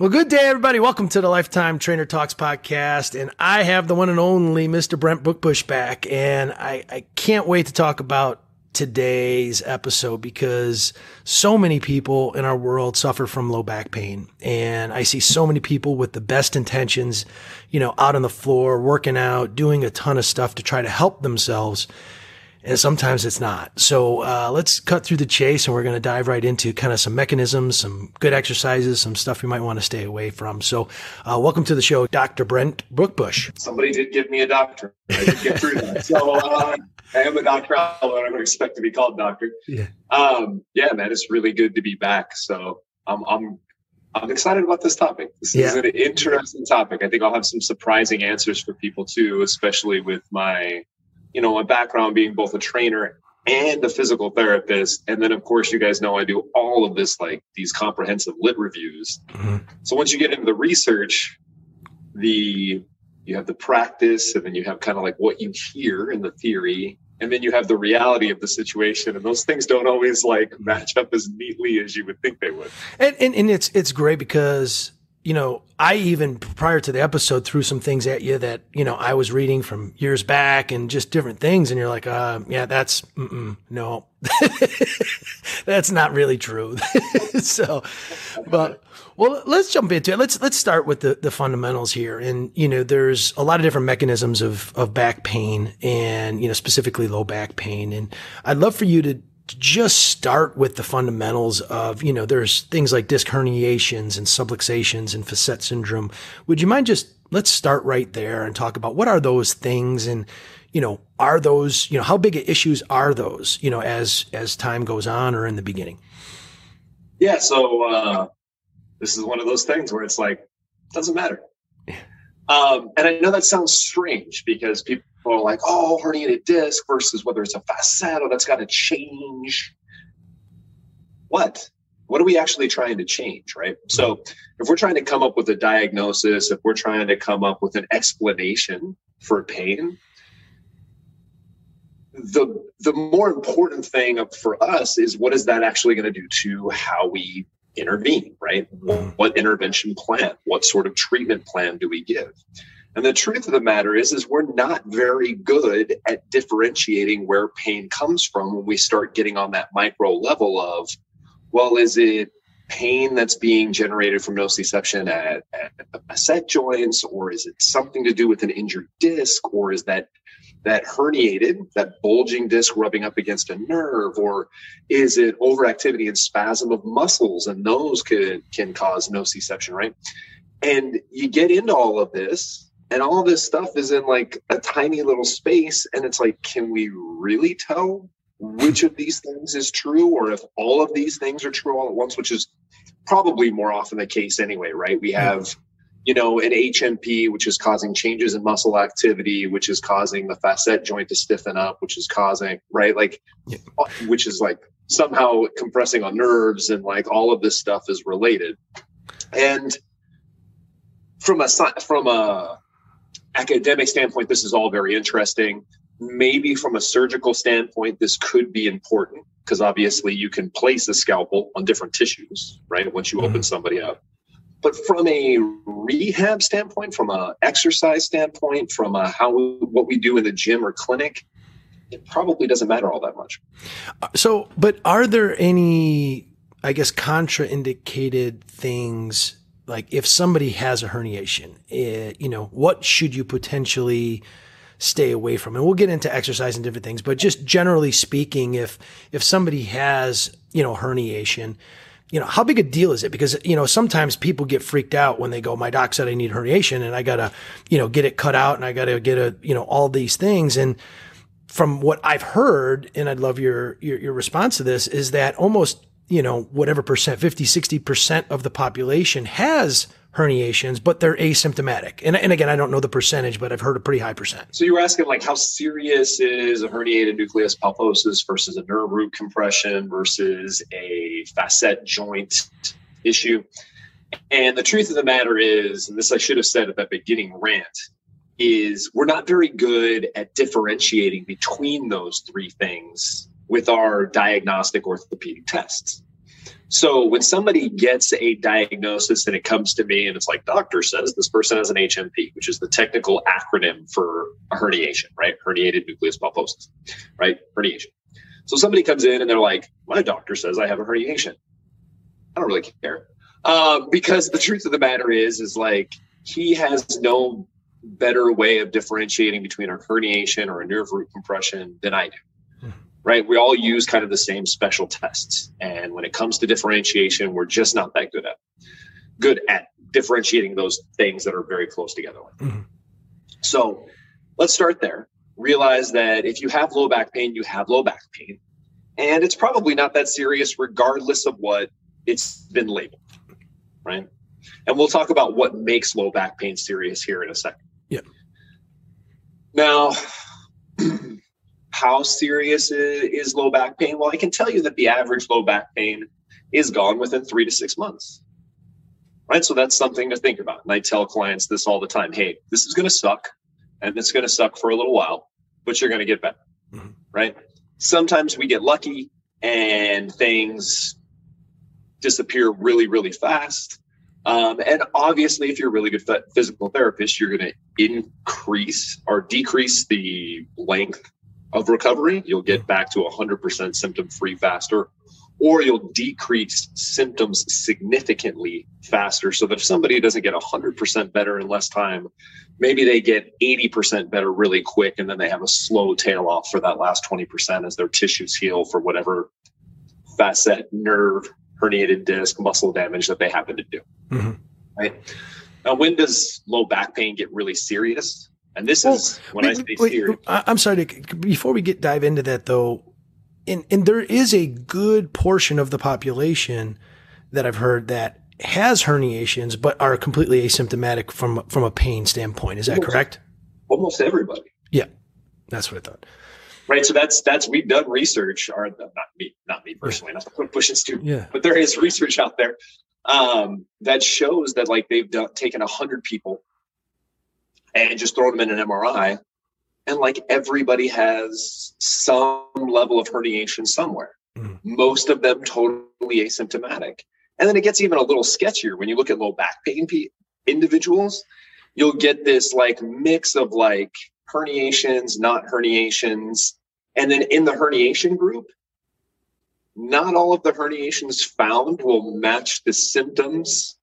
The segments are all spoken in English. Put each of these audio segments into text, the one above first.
Well, good day, everybody. Welcome to the Lifetime Trainer Talks podcast. And I have the one and only Mr. Brent Brookbush back. And I, I can't wait to talk about today's episode because so many people in our world suffer from low back pain. And I see so many people with the best intentions, you know, out on the floor, working out, doing a ton of stuff to try to help themselves and sometimes it's not. So uh, let's cut through the chase, and we're going to dive right into kind of some mechanisms, some good exercises, some stuff you might want to stay away from. So, uh, welcome to the show, Dr. Brent Brookbush. Somebody did give me a doctor. I did get through that. So uh, I am a doctor, although I don't expect to be called doctor. Yeah. Um, yeah, man, it's really good to be back. So I'm I'm I'm excited about this topic. This yeah. is an interesting topic. I think I'll have some surprising answers for people too, especially with my you know, my background being both a trainer and a physical therapist. And then, of course, you guys know I do all of this, like these comprehensive lit reviews. Mm-hmm. So once you get into the research, the you have the practice, and then you have kind of like what you hear in the theory, and then you have the reality of the situation, and those things don't always like match up as neatly as you would think they would. And and, and it's it's great because you know, I even prior to the episode threw some things at you that, you know, I was reading from years back and just different things. And you're like, uh, yeah, that's, no, that's not really true. so, but, well, let's jump into it. Let's, let's start with the, the fundamentals here. And, you know, there's a lot of different mechanisms of, of back pain and, you know, specifically low back pain. And I'd love for you to, just start with the fundamentals of, you know, there's things like disc herniations and subluxations and facet syndrome. Would you mind just let's start right there and talk about what are those things and, you know, are those, you know, how big of issues are those, you know, as as time goes on or in the beginning? Yeah, so uh this is one of those things where it's like doesn't matter. Um, and I know that sounds strange because people are like, oh, herniated disc versus whether it's a facet, that's got to change. What? What are we actually trying to change, right? So if we're trying to come up with a diagnosis, if we're trying to come up with an explanation for pain, the the more important thing for us is what is that actually going to do to how we intervene, right? What intervention plan, what sort of treatment plan do we give? And the truth of the matter is, is we're not very good at differentiating where pain comes from when we start getting on that micro level of, well, is it pain that's being generated from nociception at, at facet joints, or is it something to do with an injured disc, or is that that herniated, that bulging disc rubbing up against a nerve, or is it overactivity and spasm of muscles, and those can can cause nociception, right? And you get into all of this, and all this stuff is in like a tiny little space, and it's like, can we really tell which of these things is true, or if all of these things are true all at once, which is probably more often the case anyway, right? We have you know, an HNP, which is causing changes in muscle activity, which is causing the facet joint to stiffen up, which is causing, right? Like, yeah. Uh, which is like somehow compressing on nerves and like all of this stuff is related. And from a, from a academic standpoint, this is all very interesting. Maybe from a surgical standpoint, this could be important because obviously you can place a scalpel on different tissues, right? Once you mm-hmm. open somebody up but from a rehab standpoint, from a exercise standpoint, from a how what we do in the gym or clinic, it probably doesn't matter all that much. So, but are there any, I guess, contraindicated things like if somebody has a herniation, it, eh, you know, what should you potentially stay away from? And we'll get into exercise and different things, but just generally speaking, if if somebody has, you know, herniation, you know, how big a deal is it? Because, you know, sometimes people get freaked out when they go, my doc said I need herniation and I gotta, you know, get it cut out and I gotta get a, you know, all these things. And from what I've heard, and I'd love your, your, your response to this is that almost, you know, whatever percent, 50, 60% of the population has herniations, but they're asymptomatic. And, and again, I don't know the percentage, but I've heard a pretty high percent. So you were asking like how serious is a herniated nucleus pulposus versus a nerve root compression versus a facet joint issue. And the truth of the matter is, and this I should have said at that beginning rant, is we're not very good at differentiating between those three things with our diagnostic orthopedic tests. So when somebody gets a diagnosis and it comes to me and it's like, doctor says this person has an HNP, which is the technical acronym for a herniation, right? Herniated nucleus pulposus, right? Herniation. So somebody comes in and they're like, my doctor says I have a herniation. I don't really care. Um, because the truth of the matter is, is like he has no better way of differentiating between a herniation or a nerve root compression than I do right? We all use kind of the same special tests. And when it comes to differentiation, we're just not that good at good at differentiating those things that are very close together. Mm-hmm. So let's start there. Realize that if you have low back pain, you have low back pain. And it's probably not that serious, regardless of what it's been labeled. Right. And we'll talk about what makes low back pain serious here in a second. Yeah. Now, how serious is low back pain? Well, I can tell you that the average low back pain is gone within three to six months. Right. So that's something to think about. And I tell clients this all the time hey, this is going to suck and it's going to suck for a little while, but you're going to get better. Mm-hmm. Right. Sometimes we get lucky and things disappear really, really fast. Um, and obviously, if you're a really good physical therapist, you're going to increase or decrease the length of recovery. You'll get back to 100% symptom free faster, or you'll decrease symptoms significantly faster. So that if somebody doesn't get 100% better in less time, maybe they get 80% better really quick, and then they have a slow tail off for that last 20% as their tissues heal for whatever facet, nerve, herniated disc, muscle damage that they happen to do. Mm-hmm. Right. Now, when does low back pain get really serious? And this well, is when wait, I say wait, serious. I'm sorry to, before we get dive into that though, and and there is a good portion of the population that I've heard that has herniations but are completely asymptomatic from from a pain standpoint. Is that almost, correct? Almost everybody. Yeah, that's what I thought. Right. So that's that's we've done research, or not me, not me personally, yeah. not pushing Stu, yeah. but there is research out there um, that shows that like they've done, taken a hundred people and just throw them in an MRI. And like everybody has some level of herniation somewhere. Mm. Most of them totally asymptomatic. And then it gets even a little sketchier when you look at low back pain individuals. You'll get this like mix of like herniations, not herniations. And then in the herniation group, not all of the herniations found will match the symptoms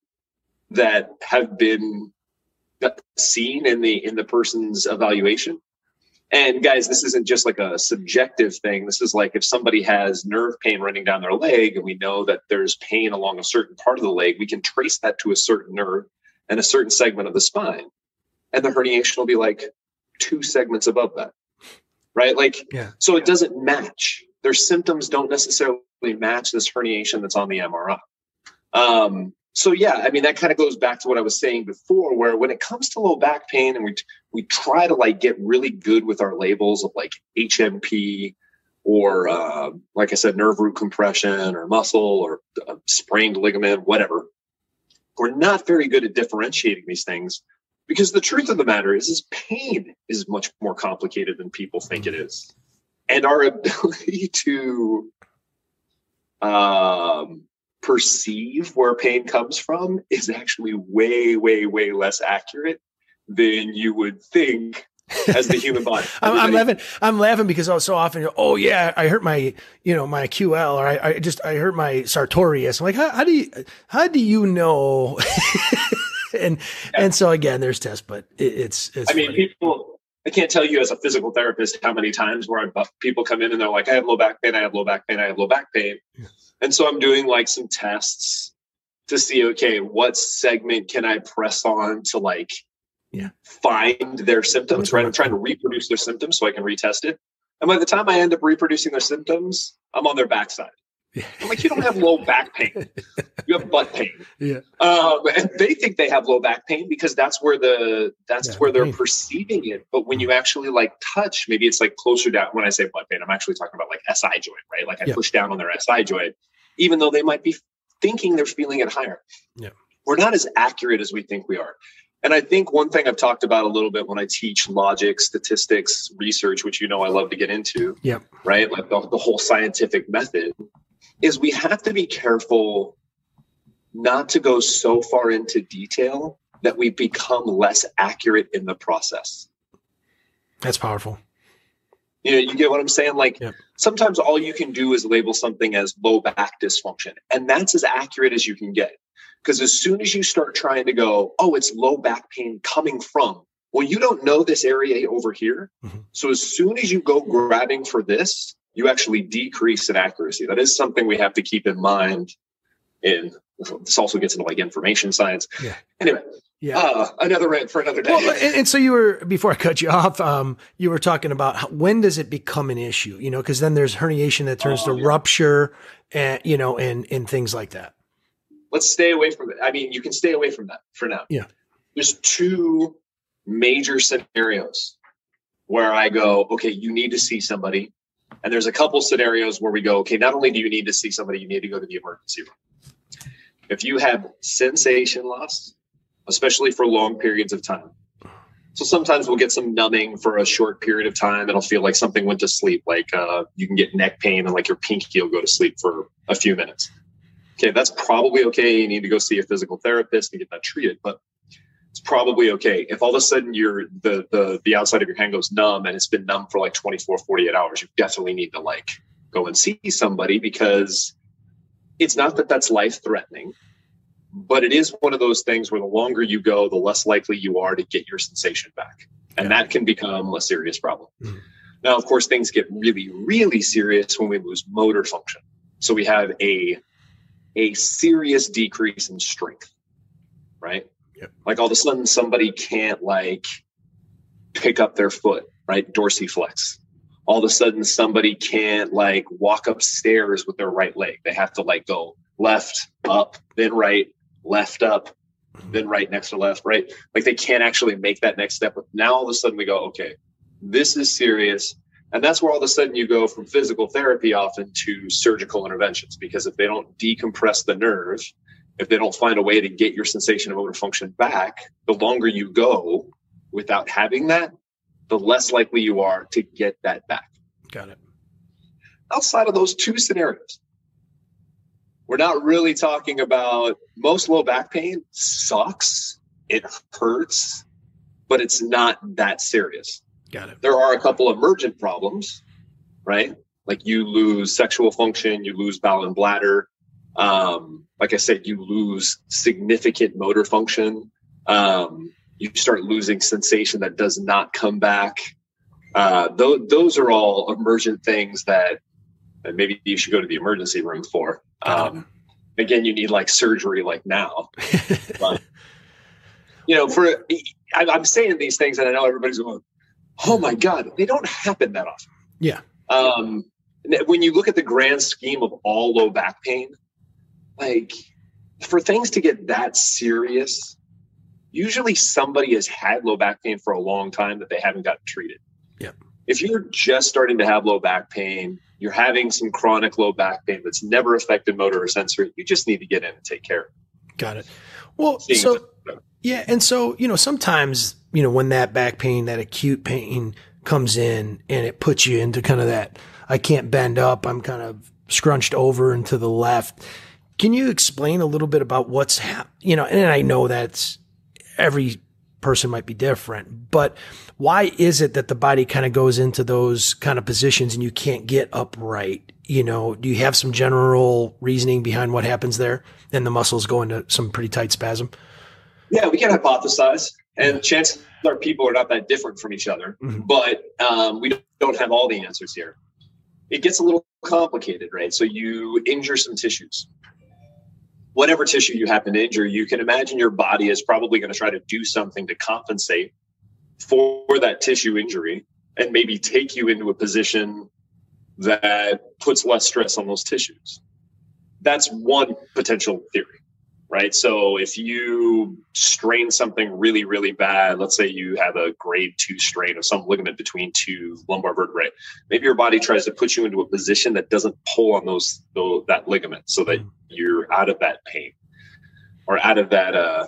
that have been seen in the in the person's evaluation. And guys this isn't just like a subjective thing. This is like if somebody has nerve pain running down their leg and we know that there's pain along a certain part of the leg we can trace that to a certain nerve and a certain segment of the spine. And the herniation will be like two segments above that right? Like yeah. so it doesn't match. Their symptoms don't necessarily match this herniation that's on the mri um, so yeah, I mean that kind of goes back to what I was saying before, where when it comes to low back pain, and we we try to like get really good with our labels of like HNP or uh, like I said, nerve root compression or muscle or sprained ligament, whatever. We're not very good at differentiating these things because the truth of the matter is, is pain is much more complicated than people think it is, and our ability to um, perceive where pain comes from is actually way, way, way less accurate than you would think as the human body. I'm, I'm, laughing. I'm laughing because oh, so often, oh yeah, I hurt my, you know, my QL, or I, I just I hurt my sartorius. I'm like, how, how do you, how do you know? and yeah. and so again, there's tests, but it, it's it's. I mean, people. I can't tell you as a physical therapist how many times where I, people come in and they're like, I have low back pain, I have low back pain, I have low back pain. Yeah. And so I'm doing like some tests to see, okay, what segment can I press on to like yeah. find their symptoms, right? I'm trying to reproduce their symptoms so I can retest it. And by the time I end up reproducing their symptoms, I'm on their backside. I'm like, you don't have low back pain. You have butt pain. Yeah. Um, and they think they have low back pain because that's where the that's yeah, where they're pain. perceiving it. But when you actually like touch, maybe it's like closer down. When I say butt pain, I'm actually talking about like SI joint, right? Like I yeah. push down on their SI joint, even though they might be thinking they're feeling it higher. Yeah. We're not as accurate as we think we are. And I think one thing I've talked about a little bit when I teach logic, statistics, research, which you know I love to get into. Yeah. Right. Like the, the whole scientific method is we have to be careful not to go so far into detail that we become less accurate in the process. That's powerful. You know, you get what I'm saying? Like yep. sometimes all you can do is label something as low back dysfunction, and that's as accurate as you can get. Because as soon as you start trying to go, oh, it's low back pain coming from, well, you don't know this area over here. Mm-hmm. So as soon as you go grabbing for this, you actually decrease in accuracy. That is something we have to keep in mind. In this also gets into like information science. Yeah. Anyway, yeah. Uh, another rant for another day. Well, and, and, so you were before I cut you off. Um, you were talking about how, when does it become an issue? You know, because then there's herniation that turns oh, to yeah. rupture, and you know, and and things like that. Let's stay away from it. I mean, you can stay away from that for now. Yeah. There's two major scenarios where I go, okay, you need to see somebody. And there's a couple scenarios where we go, okay, not only do you need to see somebody, you need to go to the emergency room. If you have sensation loss, especially for long periods of time. So sometimes we'll get some numbing for a short period of time. It'll feel like something went to sleep, like uh, you can get neck pain and like your pinky will go to sleep for a few minutes. Okay, that's probably okay. You need to go see a physical therapist and get that treated. But it's probably okay. If all of a sudden your the the the outside of your hand goes numb and it's been numb for like 24, 48 hours, you definitely need to like go and see somebody because it's not that that's life threatening, but it is one of those things where the longer you go, the less likely you are to get your sensation back. And yeah. that can become a serious problem. Mm. Now, of course, things get really, really serious when we lose motor function. So we have a a serious decrease in strength, right? Yep. Like all of a sudden somebody can't like pick up their foot, right? Dorsiflex. All of a sudden somebody can't like walk upstairs with their right leg. They have to like go left, up, then right, left up, mm-hmm. then right next to left, right? Like they can't actually make that next step. But now all of a sudden we go, okay, this is serious. And that's where all of a sudden you go from physical therapy often to surgical interventions because if they don't decompress the nerve, if they don't find a way to get your sensation of motor function back, the longer you go without having that, the less likely you are to get that back. Got it. Outside of those two scenarios, we're not really talking about most low back pain sucks, it hurts, but it's not that serious. Got it. There are a couple emergent problems, right? Like you lose sexual function, you lose bowel and bladder, um, like I said, you lose significant motor function. Um, you start losing sensation that does not come back. Uh, those, those are all emergent things that, that maybe you should go to the emergency room for. Um, again, you need like surgery like now. but, you know, for I'm saying these things and I know everybody's going, oh my God, they don't happen that often. Yeah. Um, when you look at the grand scheme of all low back pain, like for things to get that serious, usually somebody has had low back pain for a long time that they haven't gotten treated. Yeah. If you're just starting to have low back pain, you're having some chronic low back pain that's never affected motor or sensory, you just need to get in and take care. Got it. Well, Seeing so yeah, and so you know sometimes you know when that back pain, that acute pain comes in, and it puts you into kind of that I can't bend up, I'm kind of scrunched over and to the left can you explain a little bit about what's hap- you know, and I know that's every person might be different, but why is it that the body kind of goes into those kind of positions and you can't get upright? You know, do you have some general reasoning behind what happens there and the muscles go into some pretty tight spasm? Yeah, we can hypothesize, and chances are people are not that different from each other, mm-hmm. but um, we don't have all the answers here. It gets a little complicated, right? So you injure some tissues whatever tissue you happen to injure, you can imagine your body is probably going to try to do something to compensate for that tissue injury and maybe take you into a position that puts less stress on those tissues. That's one potential theory right? So if you strain something really, really bad, let's say you have a grade two strain of some ligament between two lumbar vertebrae, maybe your body tries to put you into a position that doesn't pull on those, those that ligament so that you're out of that pain or out of that uh,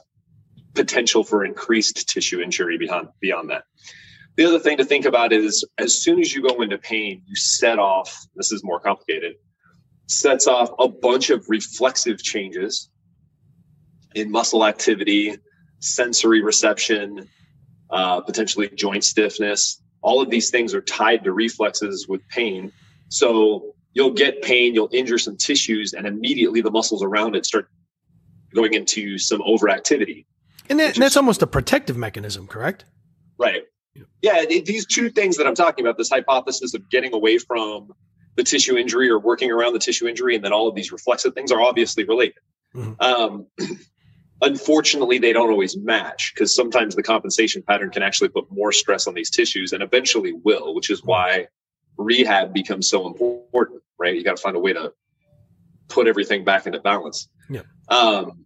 potential for increased tissue injury beyond beyond that. The other thing to think about is as soon as you go into pain, you set off, this is more complicated, sets off a bunch of reflexive changes in muscle activity, sensory reception, uh, potentially joint stiffness. All of these things are tied to reflexes with pain. So you'll get pain, you'll injure some tissues, and immediately the muscles around it start going into some overactivity. And, that, and that's almost a protective mechanism, correct? Right. Yeah, it, these two things that I'm talking about, this hypothesis of getting away from the tissue injury or working around the tissue injury, and then all of these reflexive things are obviously related. Mm-hmm. Um, unfortunately, they don't always match because sometimes the compensation pattern can actually put more stress on these tissues and eventually will, which is why rehab becomes so important, right? You got to find a way to put everything back into balance. Yeah. Um,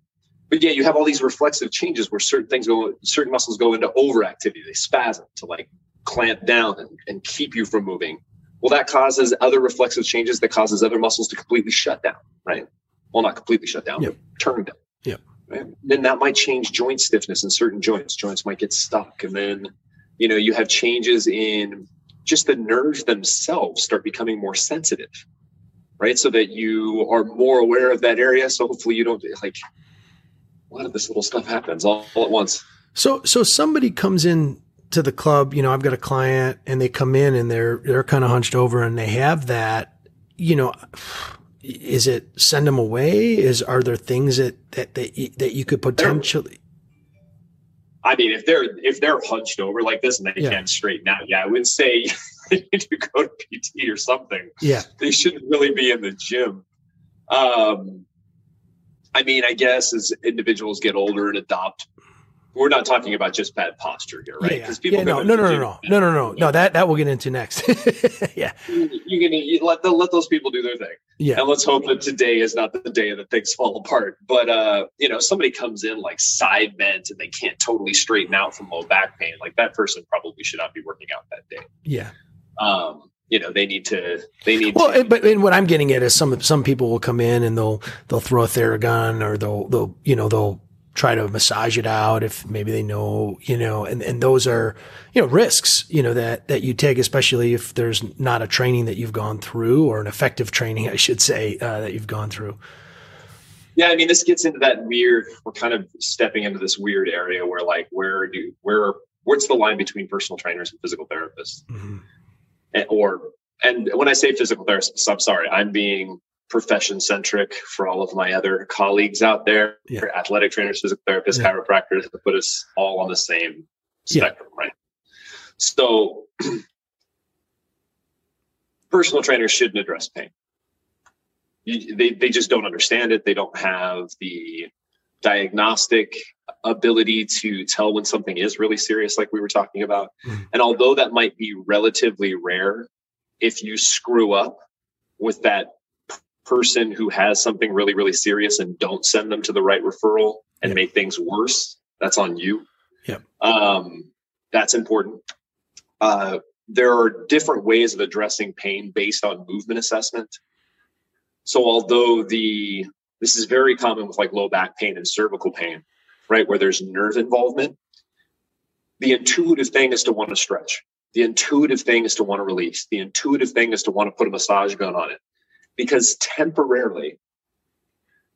but yeah, you have all these reflexive changes where certain things go, certain muscles go into overactivity. They spasm to like clamp down and, and keep you from moving. Well, that causes other reflexive changes that causes other muscles to completely shut down, right? Well, not completely shut down, yep. but turn down. Yeah. Then that might change joint stiffness in certain joints. Joints might get stuck. And then, you know, you have changes in just the nerves themselves start becoming more sensitive, right? So that you are more aware of that area. So hopefully you don't like a lot of this little stuff happens all, all at once. So, so somebody comes in to the club, you know, I've got a client and they come in and they're, they're kind of hunched over and they have that, you know, is it send them away? Is, are there things that, that, that, that you could potentially, I mean, if they're if they're hunched over like this and they yeah. can't straighten out, yeah, I would say they need to go to PT or something. Yeah, they shouldn't really be in the gym. Um, I mean, I guess as individuals get older and adopt we're not talking about just bad posture here, right? Because yeah, people yeah, no, no, no, no, no, no, no, no, no. That that we'll get into next. yeah, you can you let the, let those people do their thing. Yeah, and let's hope that today is not the day that things fall apart. But uh, you know, somebody comes in like side bent and they can't totally straighten out from low back pain. Like that person probably should not be working out that day. Yeah. Um, you know they need to they need well to, but and what i'm getting at is some some people will come in and they'll they'll throw a theragun or they'll they'll you know they'll try to massage it out if maybe they know, you know, and, and those are, you know, risks, you know, that, that you take, especially if there's not a training that you've gone through or an effective training, I should say, uh, that you've gone through. Yeah. I mean, this gets into that weird, we're kind of stepping into this weird area where like, where do, where, what's the line between personal trainers and physical therapists? Mm-hmm. And, or, and when I say physical therapists, I'm sorry, I'm being profession centric for all of my other colleagues out there, yeah. athletic trainers, physical therapists, yeah. chiropractors, to put us all on the same spectrum, yeah. right? So, personal trainers shouldn't address pain. You, they, they just don't understand it. They don't have the diagnostic ability to tell when something is really serious, like we were talking about. Mm. And although that might be relatively rare, if you screw up with that person who has something really, really serious and don't send them to the right referral and yeah. make things worse, that's on you. Yeah. Um, that's important. Uh, there are different ways of addressing pain based on movement assessment. So although the this is very common with like low back pain and cervical pain, right, where there's nerve involvement, the intuitive thing is to want to stretch. The intuitive thing is to want to release. The intuitive thing is to want to put a massage gun on it because temporarily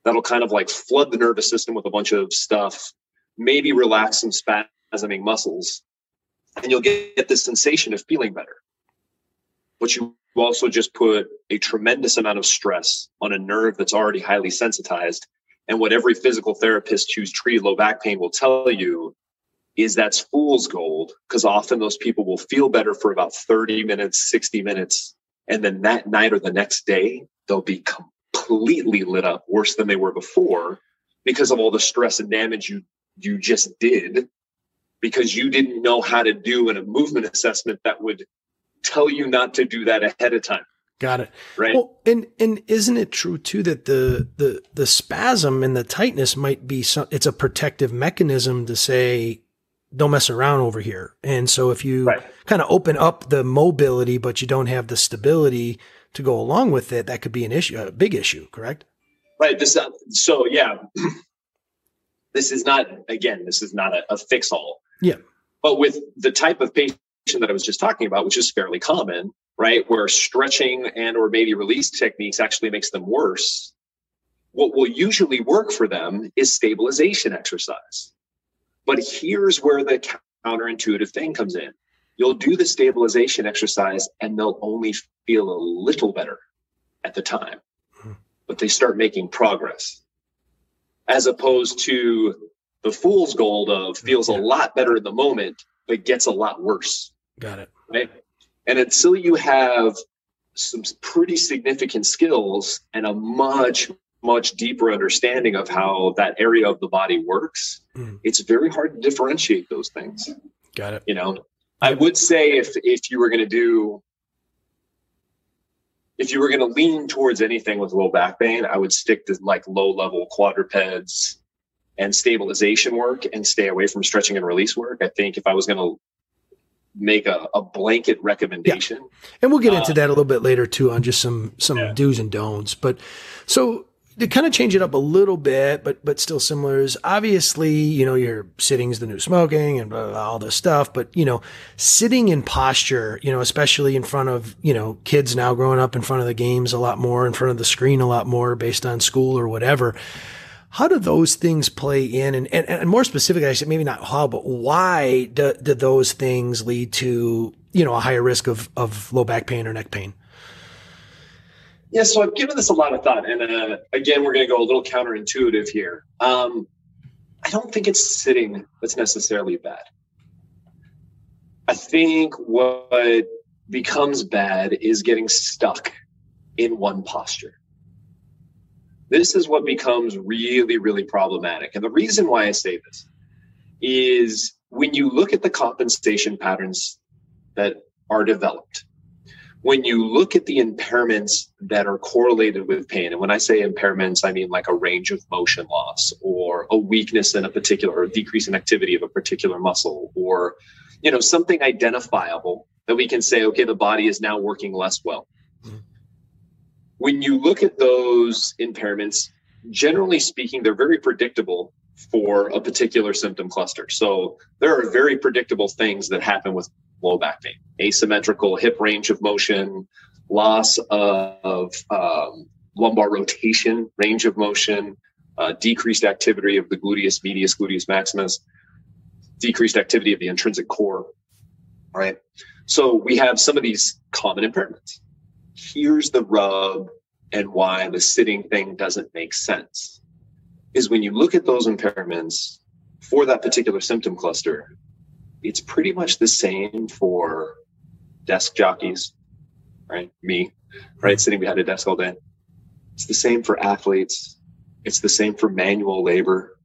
that'll kind of like flood the nervous system with a bunch of stuff, maybe relax some spasming muscles, and you'll get this sensation of feeling better. But you also just put a tremendous amount of stress on a nerve that's already highly sensitized. And what every physical therapist who's treated low back pain will tell you is that's fool's gold because often those people will feel better for about 30 minutes, 60 minutes, and then that night or the next day, they'll be completely lit up worse than they were before because of all the stress and damage you you just did because you didn't know how to do in a movement assessment that would tell you not to do that ahead of time. Got it. Right. Well, and and isn't it true too that the the the spasm and the tightness might be some, it's a protective mechanism to say don't mess around over here. And so if you right. kind of open up the mobility, but you don't have the stability to go along with it, that could be an issue, a big issue, correct? Right. This, uh, so yeah, this is not, again, this is not a, a fix all. Yeah. But with the type of patient that I was just talking about, which is fairly common, right? Where stretching and or maybe release techniques actually makes them worse. What will usually work for them is stabilization exercise. But here's where the counterintuitive thing comes in. You'll do the stabilization exercise and they'll only feel a little better at the time, hmm. but they start making progress as opposed to the fool's gold of feels yeah. a lot better in the moment, but gets a lot worse. Got it. Right. And until you have some pretty significant skills and a much, much deeper understanding of how that area of the body works, mm. it's very hard to differentiate those things. Got it. You know, I would say if if you were going to do if you were going to lean towards anything with low back pain, I would stick to like low level quadrupeds and stabilization work and stay away from stretching and release work. I think if I was going to make a, a blanket recommendation. Yeah. And we'll get into uh, that a little bit later too on just some some yeah. do's and don'ts. But so to kind of change it up a little bit, but but still similar is obviously, you know, your sitting's the new smoking and blah, blah, blah, all this stuff. But, you know, sitting in posture, you know, especially in front of, you know, kids now growing up in front of the games a lot more, in front of the screen a lot more based on school or whatever. How do those things play in? And, and, and more specifically, I said maybe not how, but why do, do those things lead to, you know, a higher risk of, of low back pain or neck pain? Yeah, so I've given this a lot of thought, and uh, again, we're going to go a little counterintuitive here. Um, I don't think it's sitting that's necessarily bad. I think what becomes bad is getting stuck in one posture. This is what becomes really, really problematic. And the reason why I say this is when you look at the compensation patterns that are developed, when you look at the impairments that are correlated with pain, and when I say impairments, I mean like a range of motion loss or a weakness in a particular or decrease in activity of a particular muscle or you know something identifiable that we can say, okay, the body is now working less well. Mm-hmm when you look at those impairments, generally speaking, they're very predictable for a particular symptom cluster. So there are very predictable things that happen with low back pain asymmetrical hip range of motion, loss of um, lumbar rotation range of motion, uh, decreased activity of the gluteus medius, gluteus maximus, decreased activity of the intrinsic core. Right. So we have some of these common impairments here's the rub and why the sitting thing doesn't make sense is when you look at those impairments for that particular symptom cluster, it's pretty much the same for desk jockeys, right? Me, right? Sitting behind a desk all day. It's the same for athletes. It's the same for manual labor.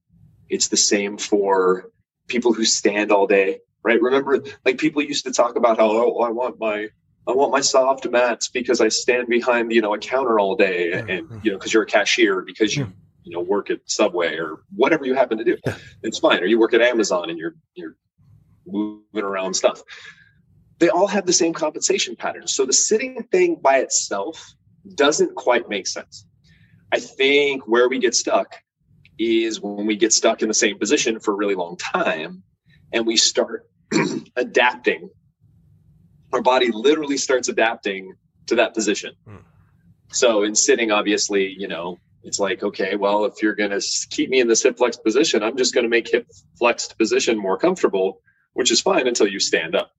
It's the same for people who stand all day, right? Remember, like people used to talk about how, oh, I want my I want my soft mats because I stand behind, you know, a counter all day and, you know, because you're a cashier, because you, you know, work at Subway or whatever you happen to do. It's fine. Or you work at Amazon and you're, you're moving around stuff. They all have the same compensation patterns. So the sitting thing by itself doesn't quite make sense. I think where we get stuck is when we get stuck in the same position for a really long time and we start adapting our body literally starts adapting to that position. Hmm. So in sitting, obviously, you know, it's like, okay, well, if you're going to keep me in this hip flexed position, I'm just going to make hip flexed position more comfortable, which is fine until you stand up.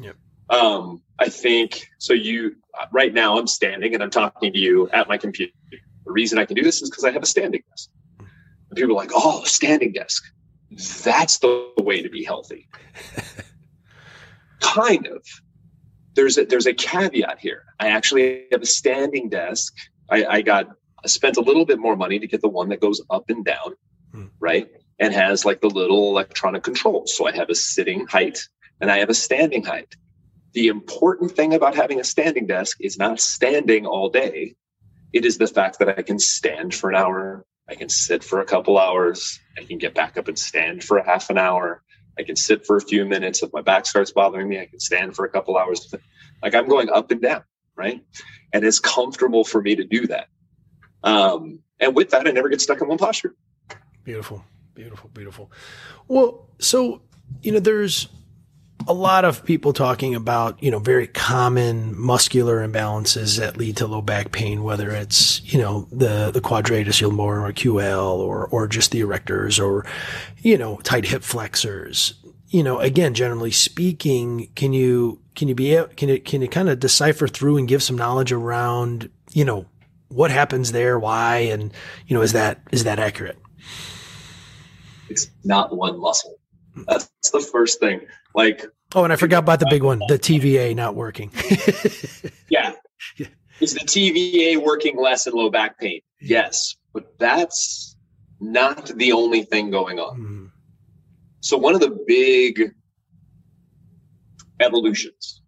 Yep. Um, I think so. You right now, I'm standing and I'm talking to you at my computer. The reason I can do this is because I have a standing desk. And people are like, "Oh, standing desk. That's the way to be healthy." kind of there's a, there's a caveat here. I actually have a standing desk. I, I got I spent a little bit more money to get the one that goes up and down, hmm. right? And has like the little electronic controls. So I have a sitting height and I have a standing height. The important thing about having a standing desk is not standing all day. It is the fact that I can stand for an hour. I can sit for a couple hours. I can get back up and stand for a half an hour. I can sit for a few minutes. If my back starts bothering me, I can stand for a couple hours. Like I'm going up and down, right? And it's comfortable for me to do that. Um, and with that, I never get stuck in one posture. Beautiful, beautiful, beautiful. Well, so, you know, there's, a lot of people talking about, you know, very common muscular imbalances that lead to low back pain, whether it's, you know, the, the quadratus lumborum or QL or, or just the erectors or, you know, tight hip flexors. You know, again, generally speaking, can you, can you be, can you, can you kind of decipher through and give some knowledge around, you know, what happens there, why, and, you know, is that, is that accurate? It's not one muscle. That's the first thing. Like, oh, and I forgot about the big one, the TVA not working. yeah. yeah. Is the TVA working less in low back pain? Yes, but that's not the only thing going on. Mm-hmm. So, one of the big evolutions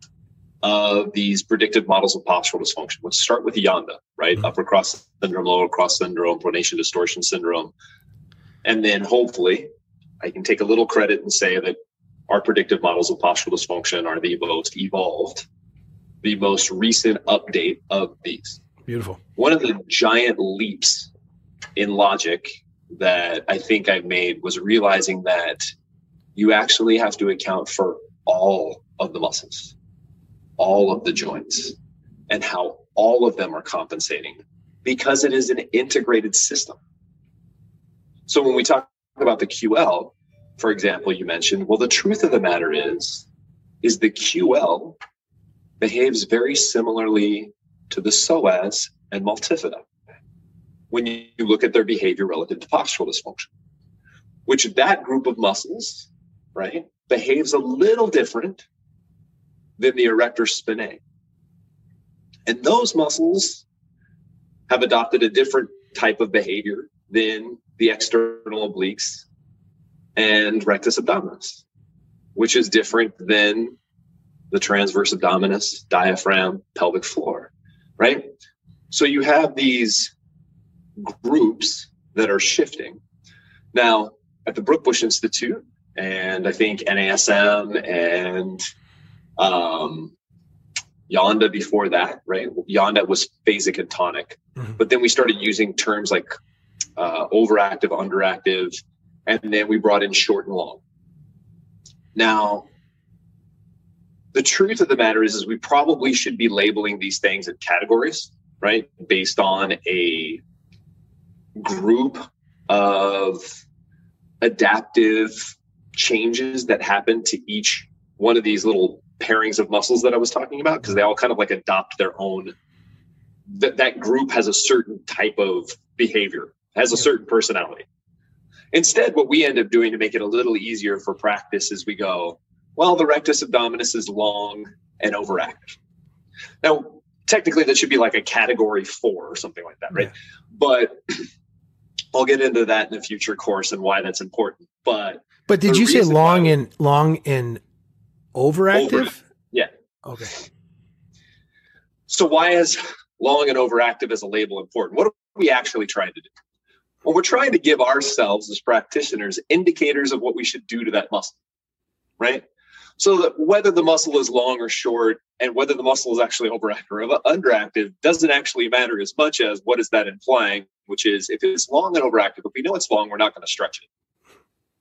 of these predictive models of postural dysfunction, let's start with Janda, right? Mm-hmm. Upper cross syndrome, lower cross syndrome, pronation distortion syndrome. And then hopefully I can take a little credit and say that our predictive models of postural dysfunction are the most evolved, the most recent update of these. Beautiful. One of the giant leaps in logic that I think I've made was realizing that you actually have to account for all of the muscles, all of the joints, and how all of them are compensating because it is an integrated system. So when we talk about the QL, for example, you mentioned, well, the truth of the matter is, is the QL behaves very similarly to the psoas and multifida when you look at their behavior relative to postural dysfunction, which that group of muscles, right, behaves a little different than the erector spinae. And those muscles have adopted a different type of behavior than the external obliques and rectus abdominis, which is different than the transverse abdominis, diaphragm, pelvic floor, right? So you have these groups that are shifting. Now, at the Brookbush Institute, and I think NASM and um, Janda before that, right? Janda was phasic and tonic. Mm-hmm. But then we started using terms like uh, overactive, underactive, and then we brought in short and long. Now, the truth of the matter is, is we probably should be labeling these things in categories, right? Based on a group of adaptive changes that happen to each one of these little pairings of muscles that I was talking about, because they all kind of like adopt their own. That that group has a certain type of behavior, has a certain personality. Instead, what we end up doing to make it a little easier for practice is we go, well, the rectus abdominis is long and overactive. Now, technically, that should be like a category four or something like that, right? Yeah. But I'll get into that in a future course and why that's important. But but did you say long and long and overactive? Over, yeah. Okay. So why is long and overactive as a label important? What are we actually trying to do? Well, we're trying to give ourselves as practitioners indicators of what we should do to that muscle, right? So that whether the muscle is long or short and whether the muscle is actually overactive or underactive doesn't actually matter as much as what is that implying, which is if it's long and overactive, if we know it's long, we're not going to stretch it.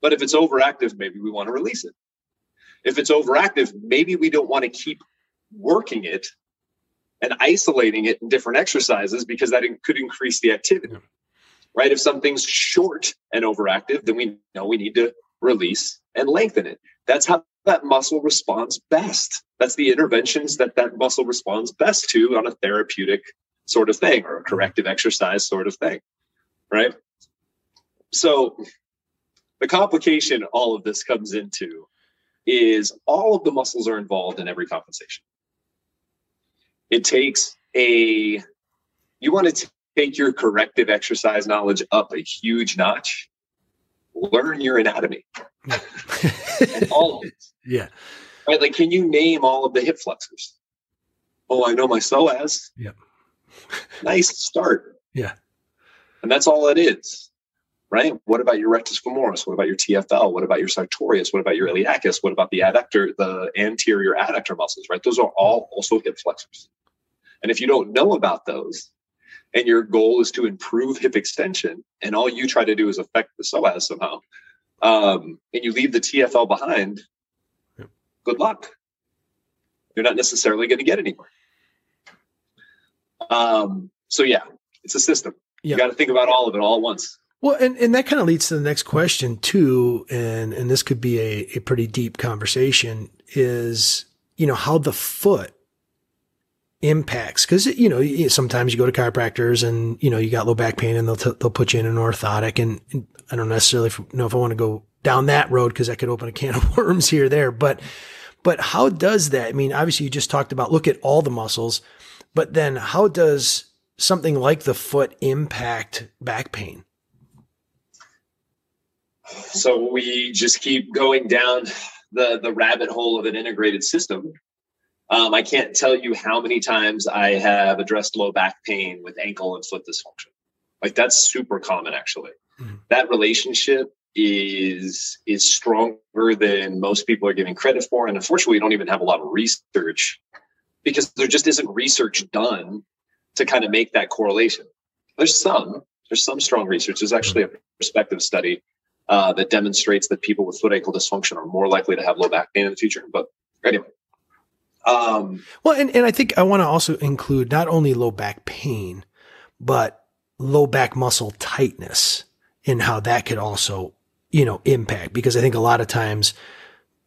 But if it's overactive, maybe we want to release it. If it's overactive, maybe we don't want to keep working it and isolating it in different exercises because that could increase the activity right? If something's short and overactive, then we know we need to release and lengthen it. That's how that muscle responds best. That's the interventions that that muscle responds best to on a therapeutic sort of thing or a corrective exercise sort of thing, right? So the complication all of this comes into is all of the muscles are involved in every compensation. It takes a you want to take your corrective exercise knowledge up a huge notch, learn your anatomy. all of it. Yeah. Right? Like, can you name all of the hip flexors? Oh, I know my psoas. Yep. nice start. Yeah. And that's all it is. Right? What about your rectus femoris? What about your TFL? What about your sartorius? What about your iliacus? What about the adductor, the anterior adductor muscles? Right? Those are all also hip flexors. And if you don't know about those, and your goal is to improve hip extension, and all you try to do is affect the psoas somehow, um, and you leave the TFL behind, good luck. You're not necessarily going to get anywhere. Um, so yeah, it's a system. You got to think about all of it all at once. Well, and, and that kind of leads to the next question too, and and this could be a, a pretty deep conversation. Is you know how the foot impacts because you know sometimes you go to chiropractors and you know you got low back pain and they'll t- they'll put you in an orthotic and, and I don't necessarily know if I want to go down that road because that could open a can of worms here there but but how does that I mean obviously you just talked about look at all the muscles but then how does something like the foot impact back pain? So we just keep going down the the rabbit hole of an integrated system um, I can't tell you how many times I have addressed low back pain with ankle and foot dysfunction. Like that's super common, actually. Mm-hmm. That relationship is is stronger than most people are giving credit for, and unfortunately, we don't even have a lot of research because there just isn't research done to kind of make that correlation. There's some, there's some strong research. There's actually a prospective study uh, that demonstrates that people with foot ankle dysfunction are more likely to have low back pain in the future. But anyway, um, well, and, and I think I want to also include not only low back pain, but low back muscle tightness and how that could also, you know, impact because I think a lot of times,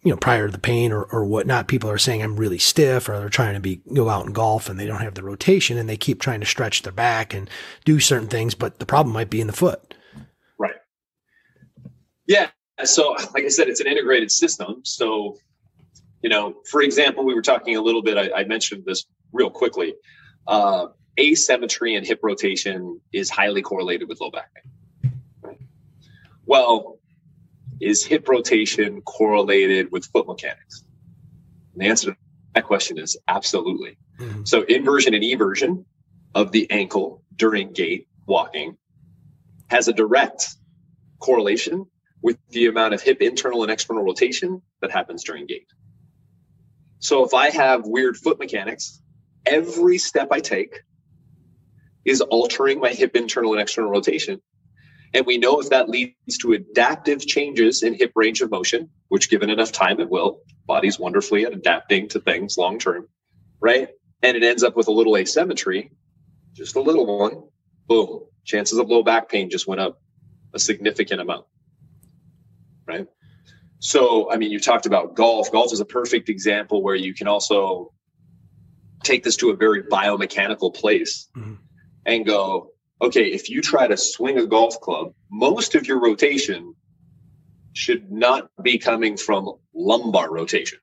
you know, prior to the pain or, or whatnot, people are saying I'm really stiff or they're trying to be, go out and golf and they don't have the rotation and they keep trying to stretch their back and do certain things, but the problem might be in the foot. Right. Yeah. So, like I said, it's an integrated system. So you know, for example, we were talking a little bit, I, I mentioned this real quickly. Uh, asymmetry and hip rotation is highly correlated with low back pain. Well, is hip rotation correlated with foot mechanics? And the answer to that question is absolutely. Mm-hmm. So inversion and eversion of the ankle during gait walking has a direct correlation with the amount of hip internal and external rotation that happens during gait. So if I have weird foot mechanics, every step I take is altering my hip internal and external rotation. And we know if that leads to adaptive changes in hip range of motion, which given enough time, it will. Body's wonderfully at adapting to things long term, right? And it ends up with a little asymmetry, just a little one. Boom. Chances of low back pain just went up a significant amount, right? So, I mean, you talked about golf. Golf is a perfect example where you can also take this to a very biomechanical place mm-hmm. and go, okay, if you try to swing a golf club, most of your rotation should not be coming from lumbar rotation.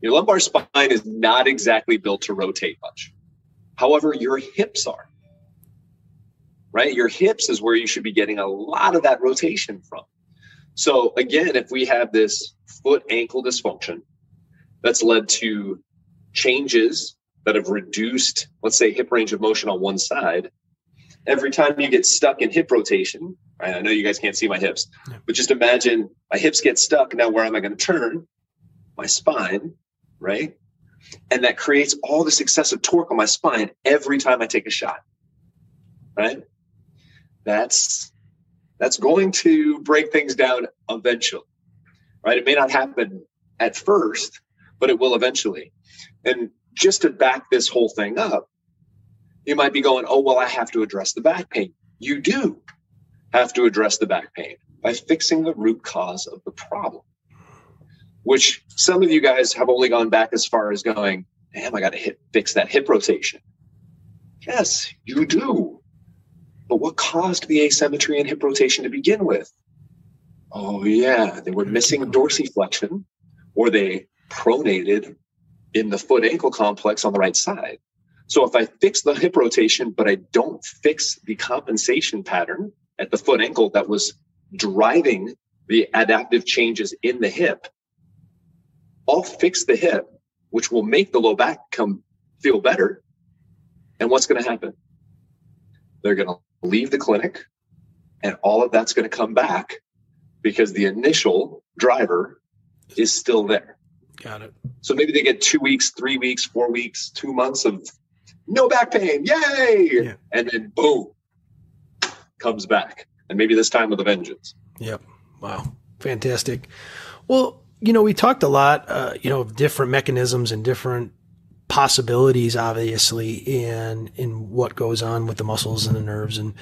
Your lumbar spine is not exactly built to rotate much. However, your hips are. Right? Your hips is where you should be getting a lot of that rotation from. So again, if we have this foot ankle dysfunction that's led to changes that have reduced, let's say, hip range of motion on one side, every time you get stuck in hip rotation, right, I know you guys can't see my hips, but just imagine my hips get stuck. Now, where am I going to turn? My spine, right? And that creates all this excessive torque on my spine every time I take a shot, right? That's that's going to break things down eventually, right? It may not happen at first, but it will eventually. And just to back this whole thing up, you might be going, oh, well, I have to address the back pain. You do have to address the back pain by fixing the root cause of the problem, which some of you guys have only gone back as far as going, damn, I got to hit, fix that hip rotation. Yes, you do. What caused the asymmetry in hip rotation to begin with? Oh, yeah, they were missing dorsiflexion or they pronated in the foot ankle complex on the right side. So if I fix the hip rotation, but I don't fix the compensation pattern at the foot ankle that was driving the adaptive changes in the hip, I'll fix the hip, which will make the low back come feel better. And what's going to happen? They're going to leave the clinic, and all of that's going to come back because the initial driver is still there. Got it. So maybe they get two weeks, three weeks, four weeks, two months of no back pain, yay! Yeah. And then boom, comes back. And maybe this time with a vengeance. Yep. Wow. Fantastic. Well, you know, we talked a lot, uh, you know, of different mechanisms and different possibilities, obviously, in in what goes on with the muscles and the nerves. And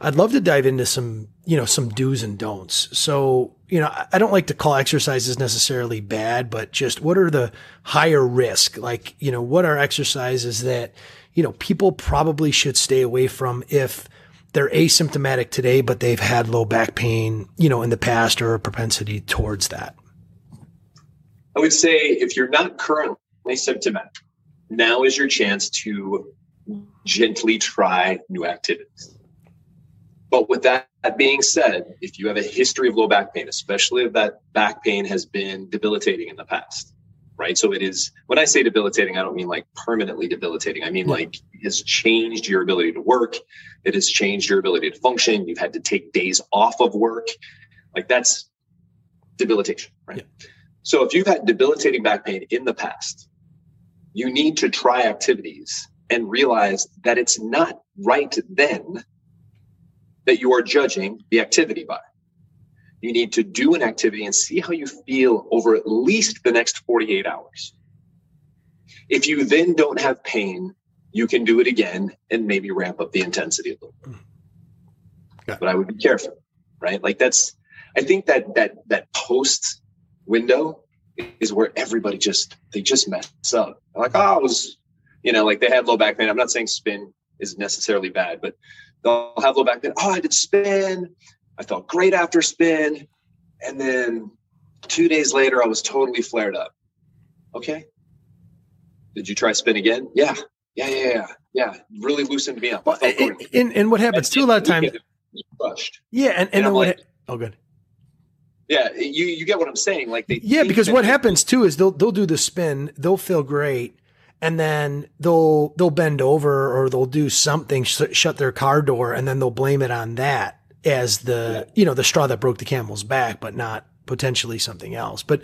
I'd love to dive into some, you know, some do's and don'ts. So, you know, I don't like to call exercises necessarily bad, but just what are the higher risk? Like, you know, what are exercises that, you know, people probably should stay away from if they're asymptomatic today, but they've had low back pain, you know, in the past or a propensity towards that? I would say if you're not currently symptomatic, now is your chance to gently try new activities. But with that being said, if you have a history of low back pain, especially if that back pain has been debilitating in the past, right? So it is, when I say debilitating, I don't mean like permanently debilitating. I mean like it has changed your ability to work. It has changed your ability to function. You've had to take days off of work. Like that's debilitation, right? Yeah. So if you've had debilitating back pain in the past, you need to try activities and realize that it's not right then that you are judging the activity by. You need to do an activity and see how you feel over at least the next 48 hours. If you then don't have pain, you can do it again and maybe ramp up the intensity a little bit. Hmm. Yeah. But I would be careful, right? Like that's, I think that that that post window is where everybody just they just mess up. Like, oh, I was, you know, like they had low back pain. I'm not saying spin is necessarily bad, but they'll have low back pain. Oh, I did spin. I felt great after spin. And then two days later, I was totally flared up. Okay. Did you try spin again? Yeah. Yeah. Yeah. Yeah. Yeah. Really loosened me up. Well, and, and, and, what happens too a lot of times. Crushed. Yeah. And, and, and then what? Like, oh, good. Yeah, you you get what I'm saying. Like they yeah, because what happens too is they'll they'll do the spin, they'll feel great, and then they'll they'll bend over or they'll do something, sh- shut their car door, and then they'll blame it on that as the yeah. you know the straw that broke the camel's back, but not potentially something else. But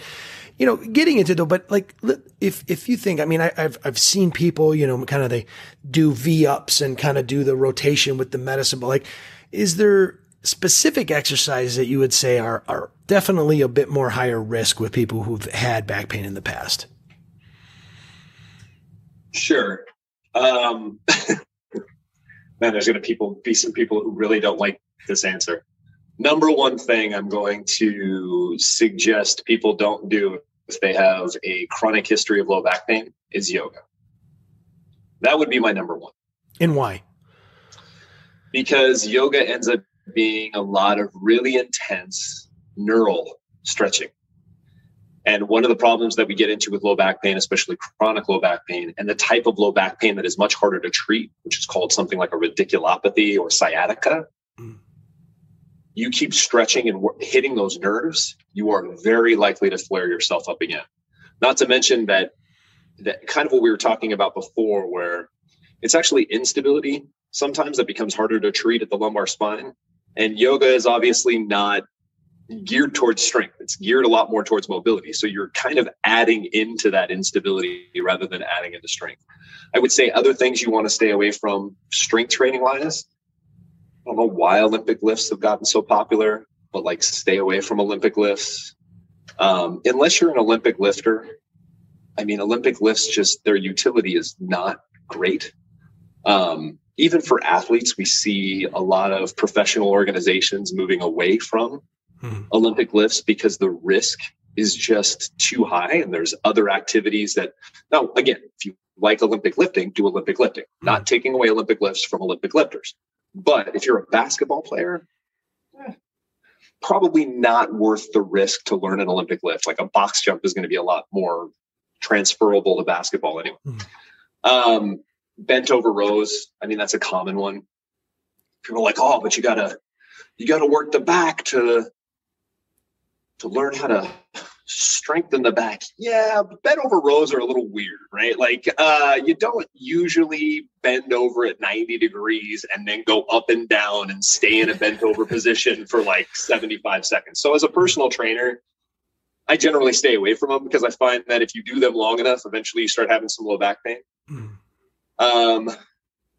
you know, getting into though, but like if if you think, I mean, I, have I've seen people, you know, kind of they do V ups and kind of do the rotation with the medicine, but like, is there specific exercises that you would say are are definitely a bit more higher risk with people who've had back pain in the past? Sure. Um, man, there's going to people be some people who really don't like this answer. Number one thing I'm going to suggest people don't do if they have a chronic history of low back pain is yoga. That would be my number one. And why? Because yoga ends up being a lot of really intense neural stretching. And one of the problems that we get into with low back pain, especially chronic low back pain, and the type of low back pain that is much harder to treat, which is called something like a radiculopathy or sciatica, mm. you keep stretching and hitting those nerves, you are very likely to flare yourself up again. Not to mention that that kind of what we were talking about before, where it's actually instability sometimes that becomes harder to treat at the lumbar spine. And yoga is obviously not geared towards strength. It's geared a lot more towards mobility. So you're kind of adding into that instability rather than adding into strength. I would say other things you want to stay away from strength training wise. I don't know why Olympic lifts have gotten so popular, but like stay away from Olympic lifts. Um, unless you're an Olympic lifter, I mean, Olympic lifts just their utility is not great. Um, even for athletes, we see a lot of professional organizations moving away from hmm. Olympic lifts because the risk is just too high. And there's other activities that, now, again, if you like Olympic lifting, do Olympic lifting, hmm. not taking away Olympic lifts from Olympic lifters. But if you're a basketball player, eh, probably not worth the risk to learn an Olympic lift. Like a box jump is going to be a lot more transferable to basketball anyway. Hmm. Um, bent over rows. I mean, that's a common one. People are like, oh, but you gotta you gotta work the back to to learn how to strengthen the back. Yeah, bent over rows are a little weird, right? Like uh you don't usually bend over at 90 degrees and then go up and down and stay in a bent over position for like 75 seconds. So as a personal trainer, I generally stay away from them because I find that if you do them long enough, eventually you start having some low back pain. Mm. Um,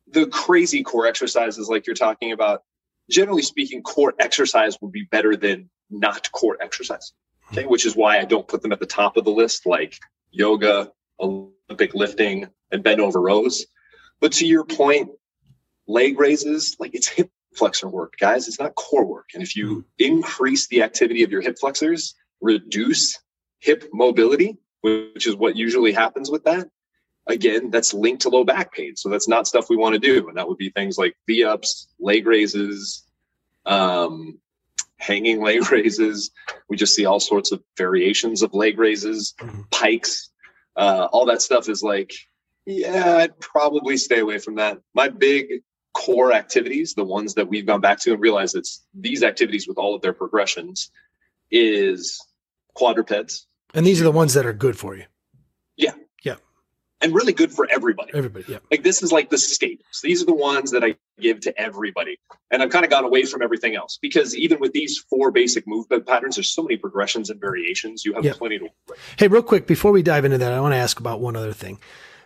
the crazy core exercises, like you're talking about, generally speaking, core exercise would be better than not core exercise. Okay, which is why I don't put them at the top of the list, like yoga, Olympic lifting, and bent over rows. But to your point, leg raises, like it's hip flexor work, guys. It's not core work. And if you increase the activity of your hip flexors, reduce hip mobility, which is what usually happens with that, again, that's linked to low back pain. So that's not stuff we want to do. And that would be things like V ups, leg raises, um, hanging leg raises. We just see all sorts of variations of leg raises, mm-hmm. pikes. Uh, all that stuff is like, yeah, I'd probably stay away from that. My big core activities, the ones that we've gone back to and realized it's these activities with all of their progressions, is quadrupeds. And these are the ones that are good for you. Yeah. And really good for everybody. Everybody. Yeah. Like this is like the staples. These are the ones that I give to everybody. And I've kind of gone away from everything else because even with these four basic movement patterns, there's so many progressions and variations. You have yeah. plenty to. Hey, real quick, before we dive into that, I want to ask about one other thing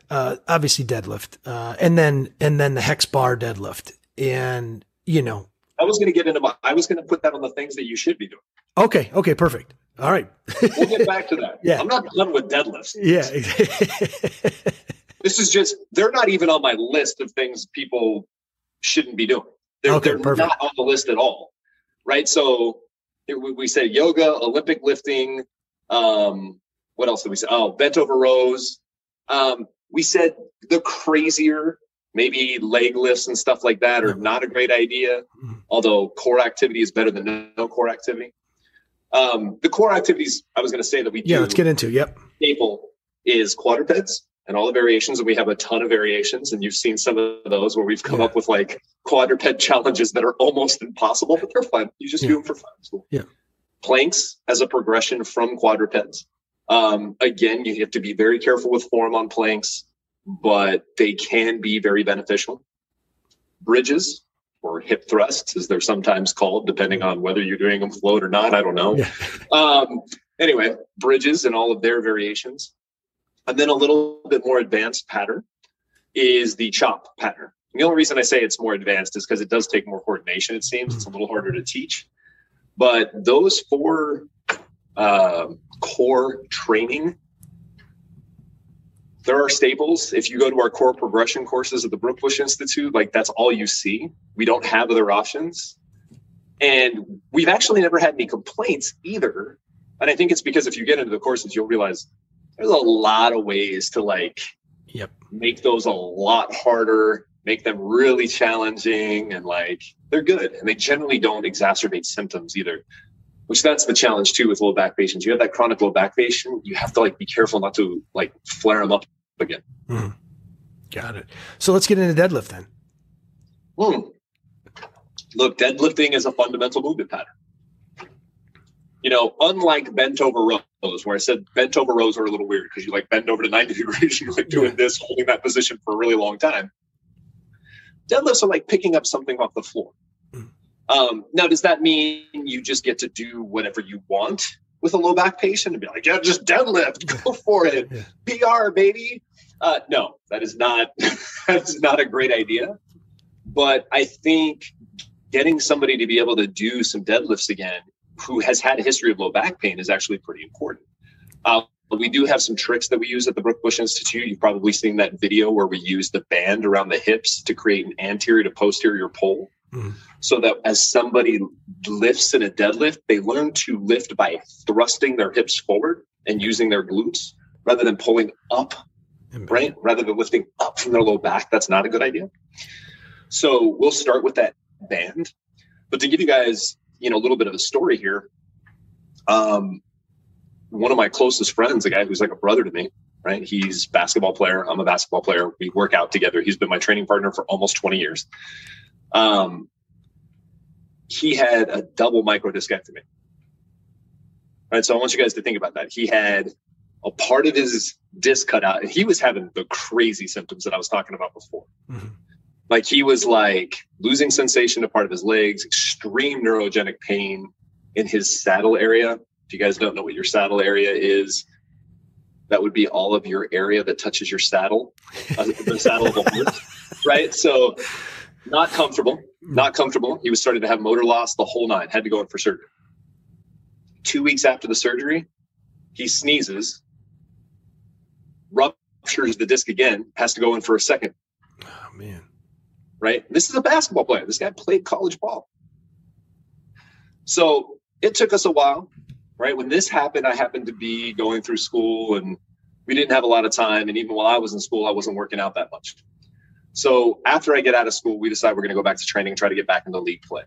uh, obviously deadlift, uh, and then and then the hex bar deadlift, and you know. I was going to get into my. I was going to put that on the things that you should be doing. Okay. Okay. Perfect. All right. we'll get back to that. Yeah. I'm not done with deadlifts. Yeah. this is just. They're not even on my list of things people shouldn't be doing. They're, okay, they're not on the list at all. Right. So we say yoga, Olympic lifting. Um, what else did we say? Oh, bent over rows. Um, we said the crazier maybe leg lifts and stuff like that are not a great idea mm-hmm. although core activity is better than no core activity. Um, the core activities i was going to say that we yeah let's get into yep. staple is quadrupeds and all the variations and we have a ton of variations and you've seen some of those where we've come yeah. up with like quadruped challenges that are almost impossible but they're fun. You just yeah. do them for fun. So, yeah. Planks as a progression from quadrupeds. Um, again, you have to be very careful with form on planks, but they can be very beneficial. Bridges or hip thrusts, as they're sometimes called, depending on whether you're doing them float or not. I don't know. Yeah. Um, anyway, bridges and all of their variations. And then a little bit more advanced pattern is the chop pattern. And the only reason I say it's more advanced is because it does take more coordination, it seems. It's a little harder to teach. But those four uh, core training. There are staples. If you go to our core progression courses at the Brookbush Institute, like that's all you see. We don't have other options. And we've actually never had any complaints either. And I think it's because if you get into the courses, you'll realize there's a lot of ways to like yep. make those a lot harder, make them really challenging, and like they're good. And they generally don't exacerbate symptoms either which that's the challenge too with low back patients. You have that chronic low back patient, you have to like be careful not to like flare them up again. Mm. Got it. So let's get into deadlift then. Mm. Look, deadlifting is a fundamental movement pattern. You know, unlike bent over rows, where I said bent over rows are a little weird because you like bend over to 90 degrees, you're like doing this, holding that position for a really long time. Deadlifts are like picking up something off the floor. Um, now, does that mean you just get to do whatever you want with a low back patient and be like, yeah, just deadlift, go for it. PR, baby? Uh, no, that is not that's not a great idea. But I think getting somebody to be able to do some deadlifts again, who has had a history of low back pain, is actually pretty important. Uh, we do have some tricks that we use at the Brookbush Institute. You've probably seen that video where we use the band around the hips to create an anterior to posterior pull. Mm. So that as somebody lifts in a deadlift, they learn to lift by thrusting their hips forward and using their glutes rather than pulling up, right? Rather than lifting up from their low back. That's not a good idea. So we'll start with that band. But to give you guys, you know, a little bit of a story here, um, one of my closest friends, a guy who's like a brother to me, right? He's basketball player. I'm a basketball player. We work out together. He's been my training partner for almost 20 years. Um, he had a double microdiscectomy. Right. So I want you guys to think about that. He had a part of his disc cut out, and he was having the crazy symptoms that I was talking about before. Mm-hmm. Like he was like losing sensation to part of his legs, extreme neurogenic pain in his saddle area. If you guys don't know what your saddle area is, that would be all of your area that touches your saddle, uh, the saddle of a horse, right? So not comfortable, not comfortable. He was starting to have motor loss the whole nine, had to go in for surgery. two weeks after the surgery, he sneezes, ruptures the disc again, has to go in for a second. Oh man. Right? This is a basketball player. This guy played college ball. So it took us a while, right? When this happened, I happened to be going through school and we didn't have a lot of time. And even while I was in school, I wasn't working out that much. So after I get out of school, we decide we're going to go back to training and try to get back into league play.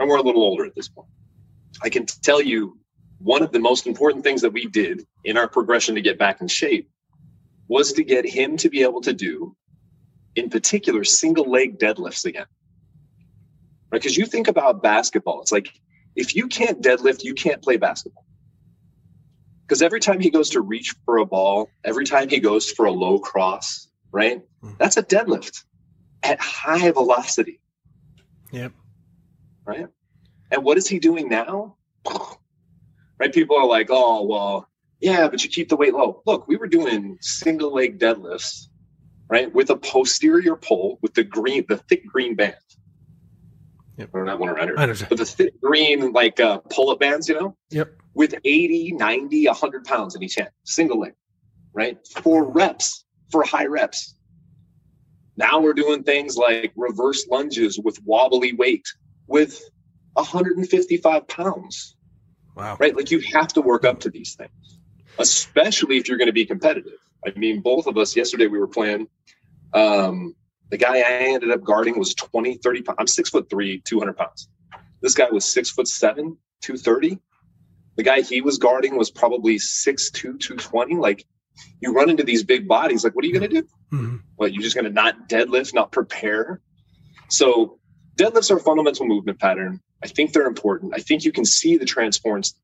And we're a little older at this point. I can tell you one of the most important things that we did in our progression to get back in shape was to get him to be able to do, in particular, single leg deadlifts again. Right? Because you think about basketball, it's like if you can't deadlift, you can't play basketball. Because every time he goes to reach for a ball, every time he goes for a low cross, right? Hmm. That's a deadlift at high velocity. Yep. Right. And what is he doing now? Right. People are like, oh, well, yeah, but you keep the weight low. Look, we were doing single leg deadlifts, right? With a posterior pull with the green, the thick green band. Yep. Or not one around here. I understand. But the thick green, like uh, pull up bands, you know? Yep. With 80, 90, 100 pounds in each hand, single leg, right? For reps, for high reps. Now we're doing things like reverse lunges with wobbly weight with 155 pounds. Wow. Right? Like you have to work up to these things, especially if you're going to be competitive. I mean, both of us yesterday we were playing. Um, the guy I ended up guarding was 20, 30 pounds. I'm six foot three, 200 pounds. This guy was six foot seven, 230. The guy he was guarding was probably six two, 220. Like you run into these big bodies. Like, what are you going to do? Mm-hmm. What, you're just going to not deadlift, not prepare? So deadlifts are a fundamental movement pattern. I think they're important. I think you can see the transference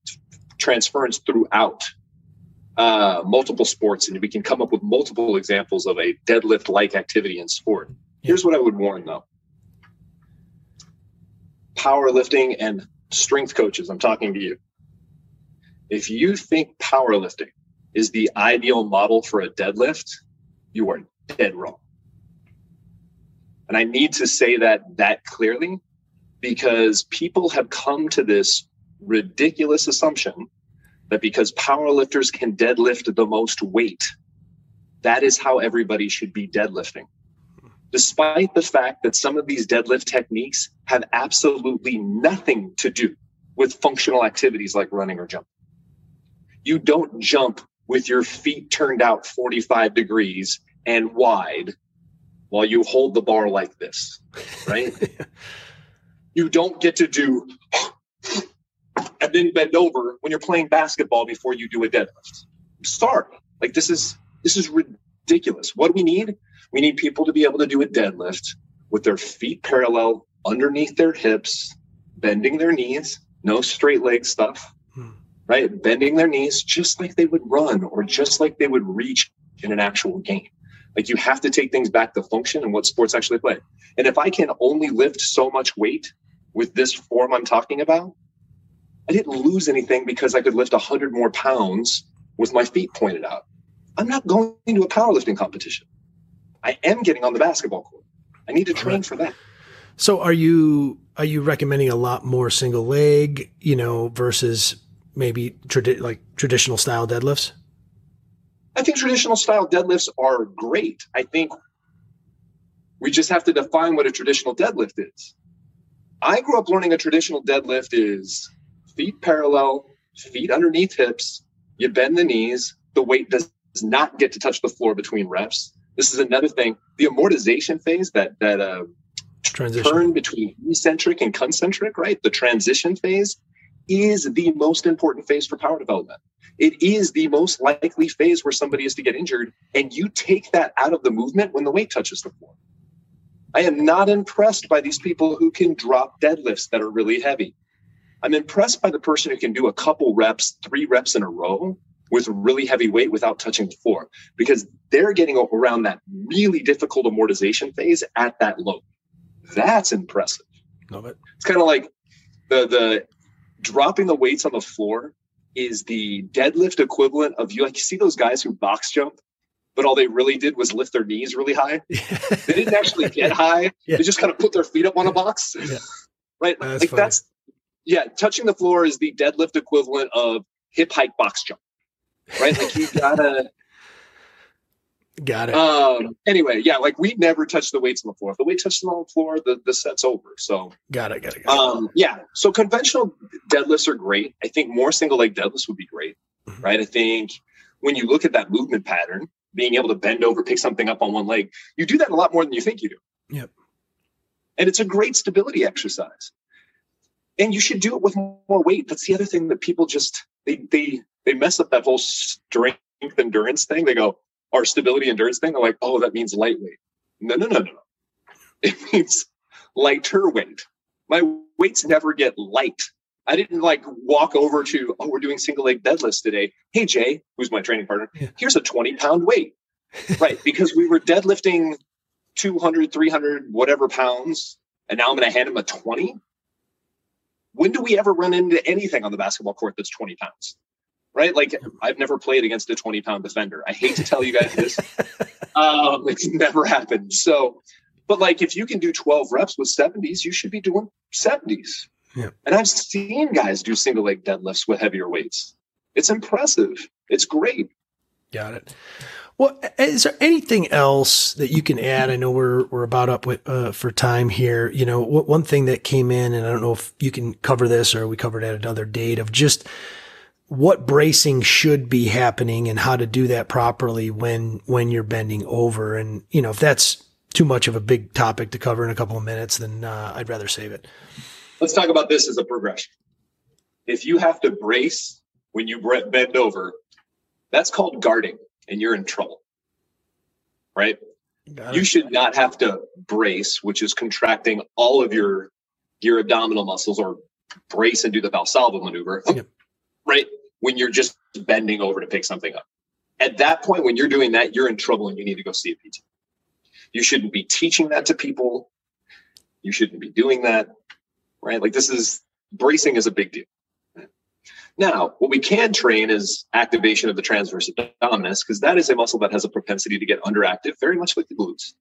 transference throughout uh, multiple sports, and we can come up with multiple examples of a deadlift-like activity in sport. Here's what I would warn, though: powerlifting and strength coaches. I'm talking to you. If you think powerlifting is the ideal model for a deadlift, you are dead wrong. And I need to say that that clearly because people have come to this ridiculous assumption that because powerlifters can deadlift the most weight, that is how everybody should be deadlifting. Despite the fact that some of these deadlift techniques have absolutely nothing to do with functional activities like running or jumping. You don't jump with your feet turned out 45 degrees and wide while you hold the bar like this, right? you don't get to do and then bend over when you're playing basketball before you do a deadlift. sorry. Like this is this is ridiculous. What do we need? We need people to be able to do a deadlift with their feet parallel underneath their hips, bending their knees, no straight leg stuff, right? Bending their knees just like they would run or just like they would reach in an actual game. Like you have to take things back to function and what sports actually play. And if I can only lift so much weight with this form I'm talking about, I didn't lose anything because I could lift 100 more pounds with my feet pointed out. I'm not going to a powerlifting competition. I am getting on the basketball court. I need to train for that. So are you are you recommending a lot more single leg, you know, versus maybe tradi- like traditional style deadlifts? I think traditional style deadlifts are great. I think we just have to define what a traditional deadlift is. I grew up learning a traditional deadlift is feet parallel, feet underneath hips, you bend the knees, the weight does not get to touch the floor between reps. This is another thing. The amortization phase, that that uh, transition. turn between eccentric and concentric, right? The transition phase is the most important phase for power development. It is the most likely phase where somebody is to get injured, and you take that out of the movement when the weight touches the floor. I am not impressed by these people who can drop deadlifts that are really heavy. I'm impressed by the person who can do a couple reps, three reps in a row with really heavy weight without touching the floor because they're getting around that really difficult amortization phase at that load. That's impressive. Love it. It's kind of like the the dropping the weights on the floor is the deadlift equivalent of you like you see those guys who box jump but all they really did was lift their knees really high they didn't actually get high yeah. they just kind of put their feet up on a box yeah. right that's like funny. that's yeah, touching the floor is the deadlift equivalent of hip hike box jump, right? Like you gotta. Got it. Um. Anyway, yeah, like we never touch the weights on the floor. If the weight touches on the floor, the, the set's over. So got it. Got it. Got it. Um. Yeah. So conventional deadlifts are great. I think more single leg deadlifts would be great, mm-hmm. right? I think when you look at that movement pattern, being able to bend over, pick something up on one leg, you do that a lot more than you think you do. Yep. And it's a great stability exercise. And you should do it with more weight. That's the other thing that people just they they they mess up that whole strength endurance thing. They go, our stability endurance thing, I'm like, oh, that means lightweight. No, no, no, no. It means lighter weight. My weights never get light. I didn't like walk over to, oh, we're doing single leg deadlifts today. Hey, Jay, who's my training partner, yeah. here's a 20 pound weight. right. Because we were deadlifting 200, 300, whatever pounds. And now I'm going to hand him a 20. When do we ever run into anything on the basketball court that's 20 pounds? Right? Like I've never played against a 20 pound defender. I hate to tell you guys this. um, it's never happened. So, but like if you can do 12 reps with 70s, you should be doing 70s. Yeah. And I've seen guys do single leg deadlifts with heavier weights. It's impressive. It's great. Got it. Well, is there anything else that you can add? I know we're we're about up with, uh, for time here. You know, one thing that came in, and I don't know if you can cover this or we covered at another date of just what bracing should be happening and how to do that properly when when you're bending over. And you know, if that's too much of a big topic to cover in a couple of minutes, then uh, I'd rather save it. Let's talk about this as a progression. If you have to brace when you bend over, that's called guarding, and you're in trouble. Right? You should not have to brace, which is contracting all of your your abdominal muscles, or brace and do the Valsalva maneuver. Yep right? When you're just bending over to pick something up. At that point, when you're doing that, you're in trouble and you need to go see a PT. You shouldn't be teaching that to people. You shouldn't be doing that, right? Like this is bracing is a big deal. Now, what we can train is activation of the transverse abdominis because that is a muscle that has a propensity to get underactive, very much like the glutes,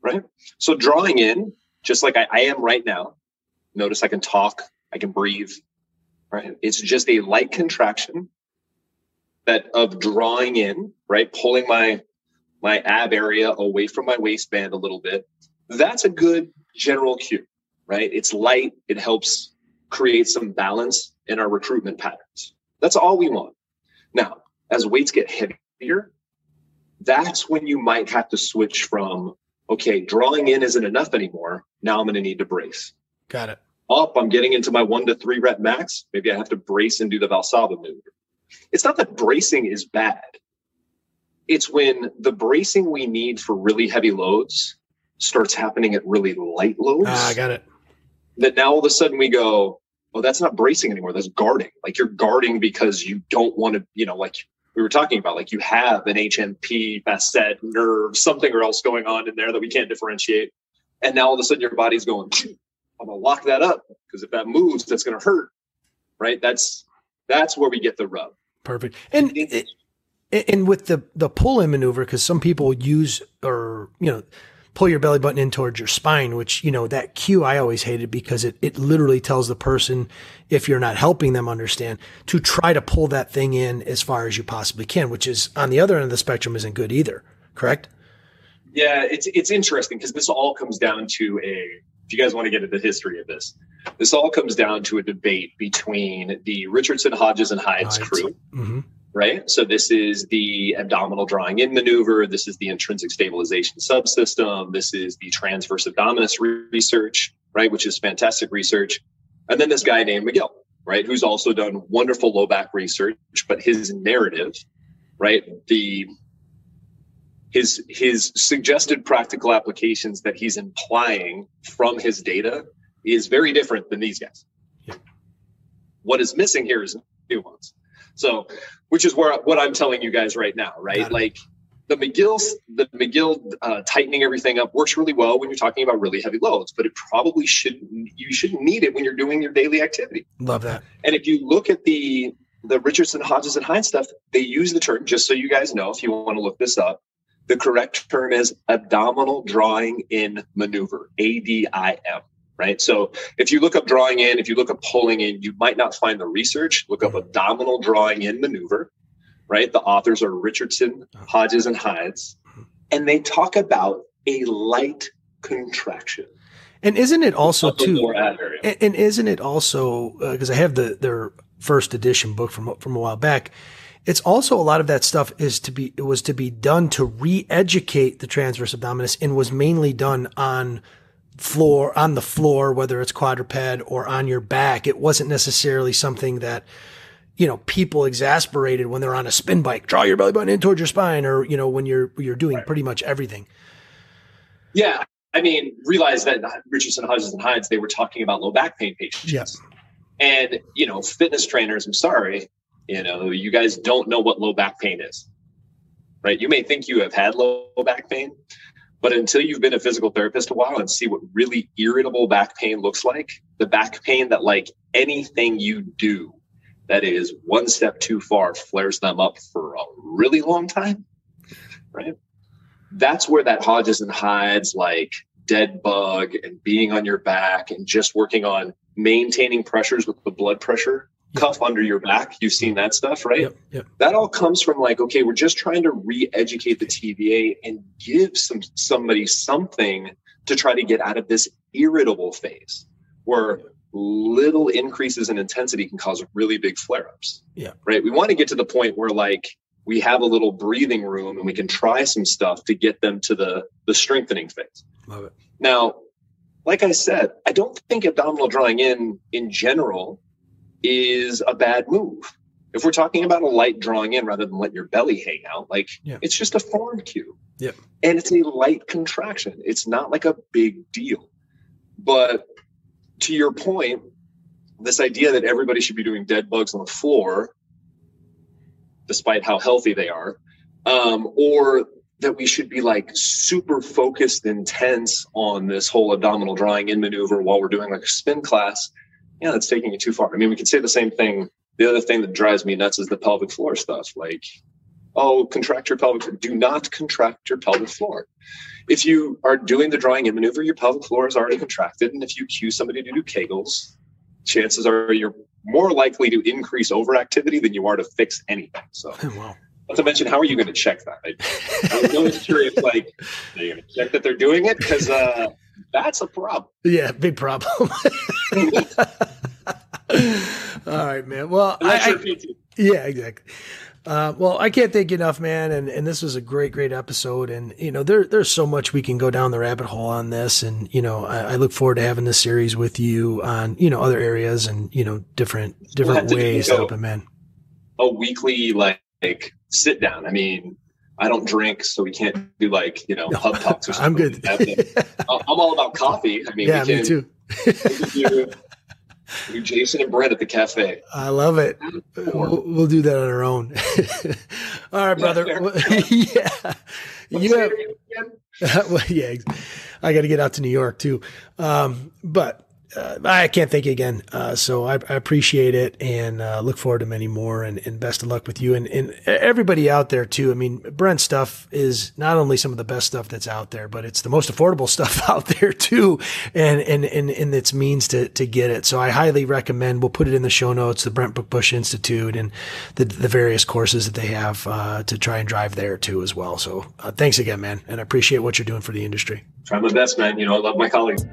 right? So drawing in, just like I, I am right now. Notice I can talk, I can breathe, right? It's just a light contraction that of drawing in, right? Pulling my my ab area away from my waistband a little bit. That's a good general cue, right? It's light. It helps create some balance in our recruitment patterns. That's all we want. Now, as weights get heavier, that's when you might have to switch from, okay, drawing in isn't enough anymore. Now I'm going to need to brace. Got it up, I'm getting into my one to three rep max. Maybe I have to brace and do the Valsalva maneuver. It's not that bracing is bad. It's when the bracing we need for really heavy loads starts happening at really light loads. Ah, I got it. That now all of a sudden we go, oh, that's not bracing anymore. That's guarding. Like you're guarding because you don't want to, you know, like we were talking about, like you have an HNP, facet, nerve, something or else going on in there that we can't differentiate. And now all of a sudden your body's going, I'm gonna lock that up because if that moves, that's gonna hurt. Right? That's that's where we get the rub. Perfect. And it, and with the the pull in maneuver, because some people use or you know pull your belly button in towards your spine, which you know that cue I always hated because it it literally tells the person if you're not helping them understand to try to pull that thing in as far as you possibly can, which is on the other end of the spectrum isn't good either. Correct? Yeah, it's it's interesting because this all comes down to a if you guys want to get into the history of this, this all comes down to a debate between the Richardson, Hodges, and Hides crew. Mm-hmm. Right. So this is the abdominal drawing in maneuver. This is the intrinsic stabilization subsystem. This is the transverse abdominis research, right? Which is fantastic research. And then this guy named McGill, right? Who's also done wonderful low back research, but his narrative, right? The his his suggested practical applications that he's implying from his data is very different than these guys. What is missing here is nuance. So, which is where what I'm telling you guys right now, right? Like the McGill, the McGill uh, tightening everything up works really well when you're talking about really heavy loads, but it probably shouldn't. You shouldn't need it when you're doing your daily activity. Love that. And if you look at the the Richardson, Hodges, and Hides stuff, they use the term just so you guys know. If you want to look this up, the correct term is abdominal drawing in maneuver, ADIM. right? So if you look up drawing in, if you look up pulling in, you might not find the research. Look up abdominal drawing in maneuver, right? The authors are Richardson, Hodges, and Hides, and they talk about a light contraction. And isn't it also too? And, and, isn't it also because uh, I have the their first edition book from from a while back? It's also a lot of that stuff is to be it was to be done to re-educate the transverse abdominis and was mainly done on floor on the floor, whether it's quadruped or on your back. It wasn't necessarily something that you know people exasperated when they're on a spin bike. Draw your belly button in towards your spine, or you know when you're you're doing right. pretty much everything. Yeah, I mean, realize that Richardson, Hodges, and Hides they were talking about low back pain patients. Yes. And you know, fitness trainers. I'm sorry, you know, you guys don't know what low back pain is, right? You may think you have had low back pain, but until you've been a physical therapist a while and see what really irritable back pain looks like, the back pain that like anything you do that is one step too far flares them up for a really long time, right? That's where that Hodges and Hides like dead bug and being on your back and just working on maintaining pressures with the blood pressure cuff under your back. You've seen that stuff, right? Yep, yep. That all comes from like, okay, we're just trying to re-educate the TVA and give some somebody something to try to get out of this irritable phase where little increases in intensity can cause really big flare-ups. Yeah. Right. We want to get to the point where like we have a little breathing room and we can try some stuff to get them to the the strengthening phase. Love it. Now, like I said, I don't think abdominal drawing in in general is a bad move. If we're talking about a light drawing in rather than let your belly hang out, like yeah. it's just a form cue. Yep. And it's a light contraction. It's not like a big deal. But to your point, this idea that everybody should be doing dead bugs on the floor, despite how healthy they are, um, or that we should be like super focused, intense on this whole abdominal drawing in maneuver while we're doing like a spin class yeah, that's taking it too far. I mean, we could say the same thing. The other thing that drives me nuts is the pelvic floor stuff. Like, oh, contract your pelvic floor. Do not contract your pelvic floor. If you are doing the drawing in maneuver, your pelvic floor is already contracted. And if you cue somebody to do Kegels, chances are you're more likely to increase overactivity than you are to fix anything. So, wow. Not to mention, how are you going to check that? I, I'm always curious, like, are you going to check that they're doing it? Because uh, that's a problem. Yeah, big problem. All right, man. Well, I, I, yeah, exactly. Uh, well, I can't thank you enough, man. And, and this was a great, great episode. And, you know, there, there's so much we can go down the rabbit hole on this. And, you know, I, I look forward to having this series with you on, you know, other areas and, you know, different, different ways to help a man. A weekly, like, like sit down. I mean, I don't drink, so we can't do like you know no, pub talks or something. I'm good. I'm all about coffee. I mean, yeah, we can, me too. do, do Jason and Brett at the cafe. I love it. We'll, we'll, do that on our own. all right, brother. yeah, you have. well, yeah, I got to get out to New York too. Um, but uh, I can't thank you again. Uh, so I, I, appreciate it and uh, look forward to many more and, and, best of luck with you and, and, everybody out there too. I mean, Brent stuff is not only some of the best stuff that's out there, but it's the most affordable stuff out there too. And, and, and, and its means to, to get it. So I highly recommend, we'll put it in the show notes, the Brent Bush Institute and the, the various courses that they have uh, to try and drive there too as well. So uh, thanks again, man. And I appreciate what you're doing for the industry. Try my best, man. You know, I love my colleagues.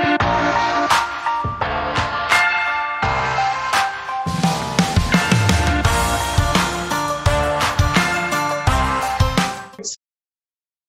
Thank you.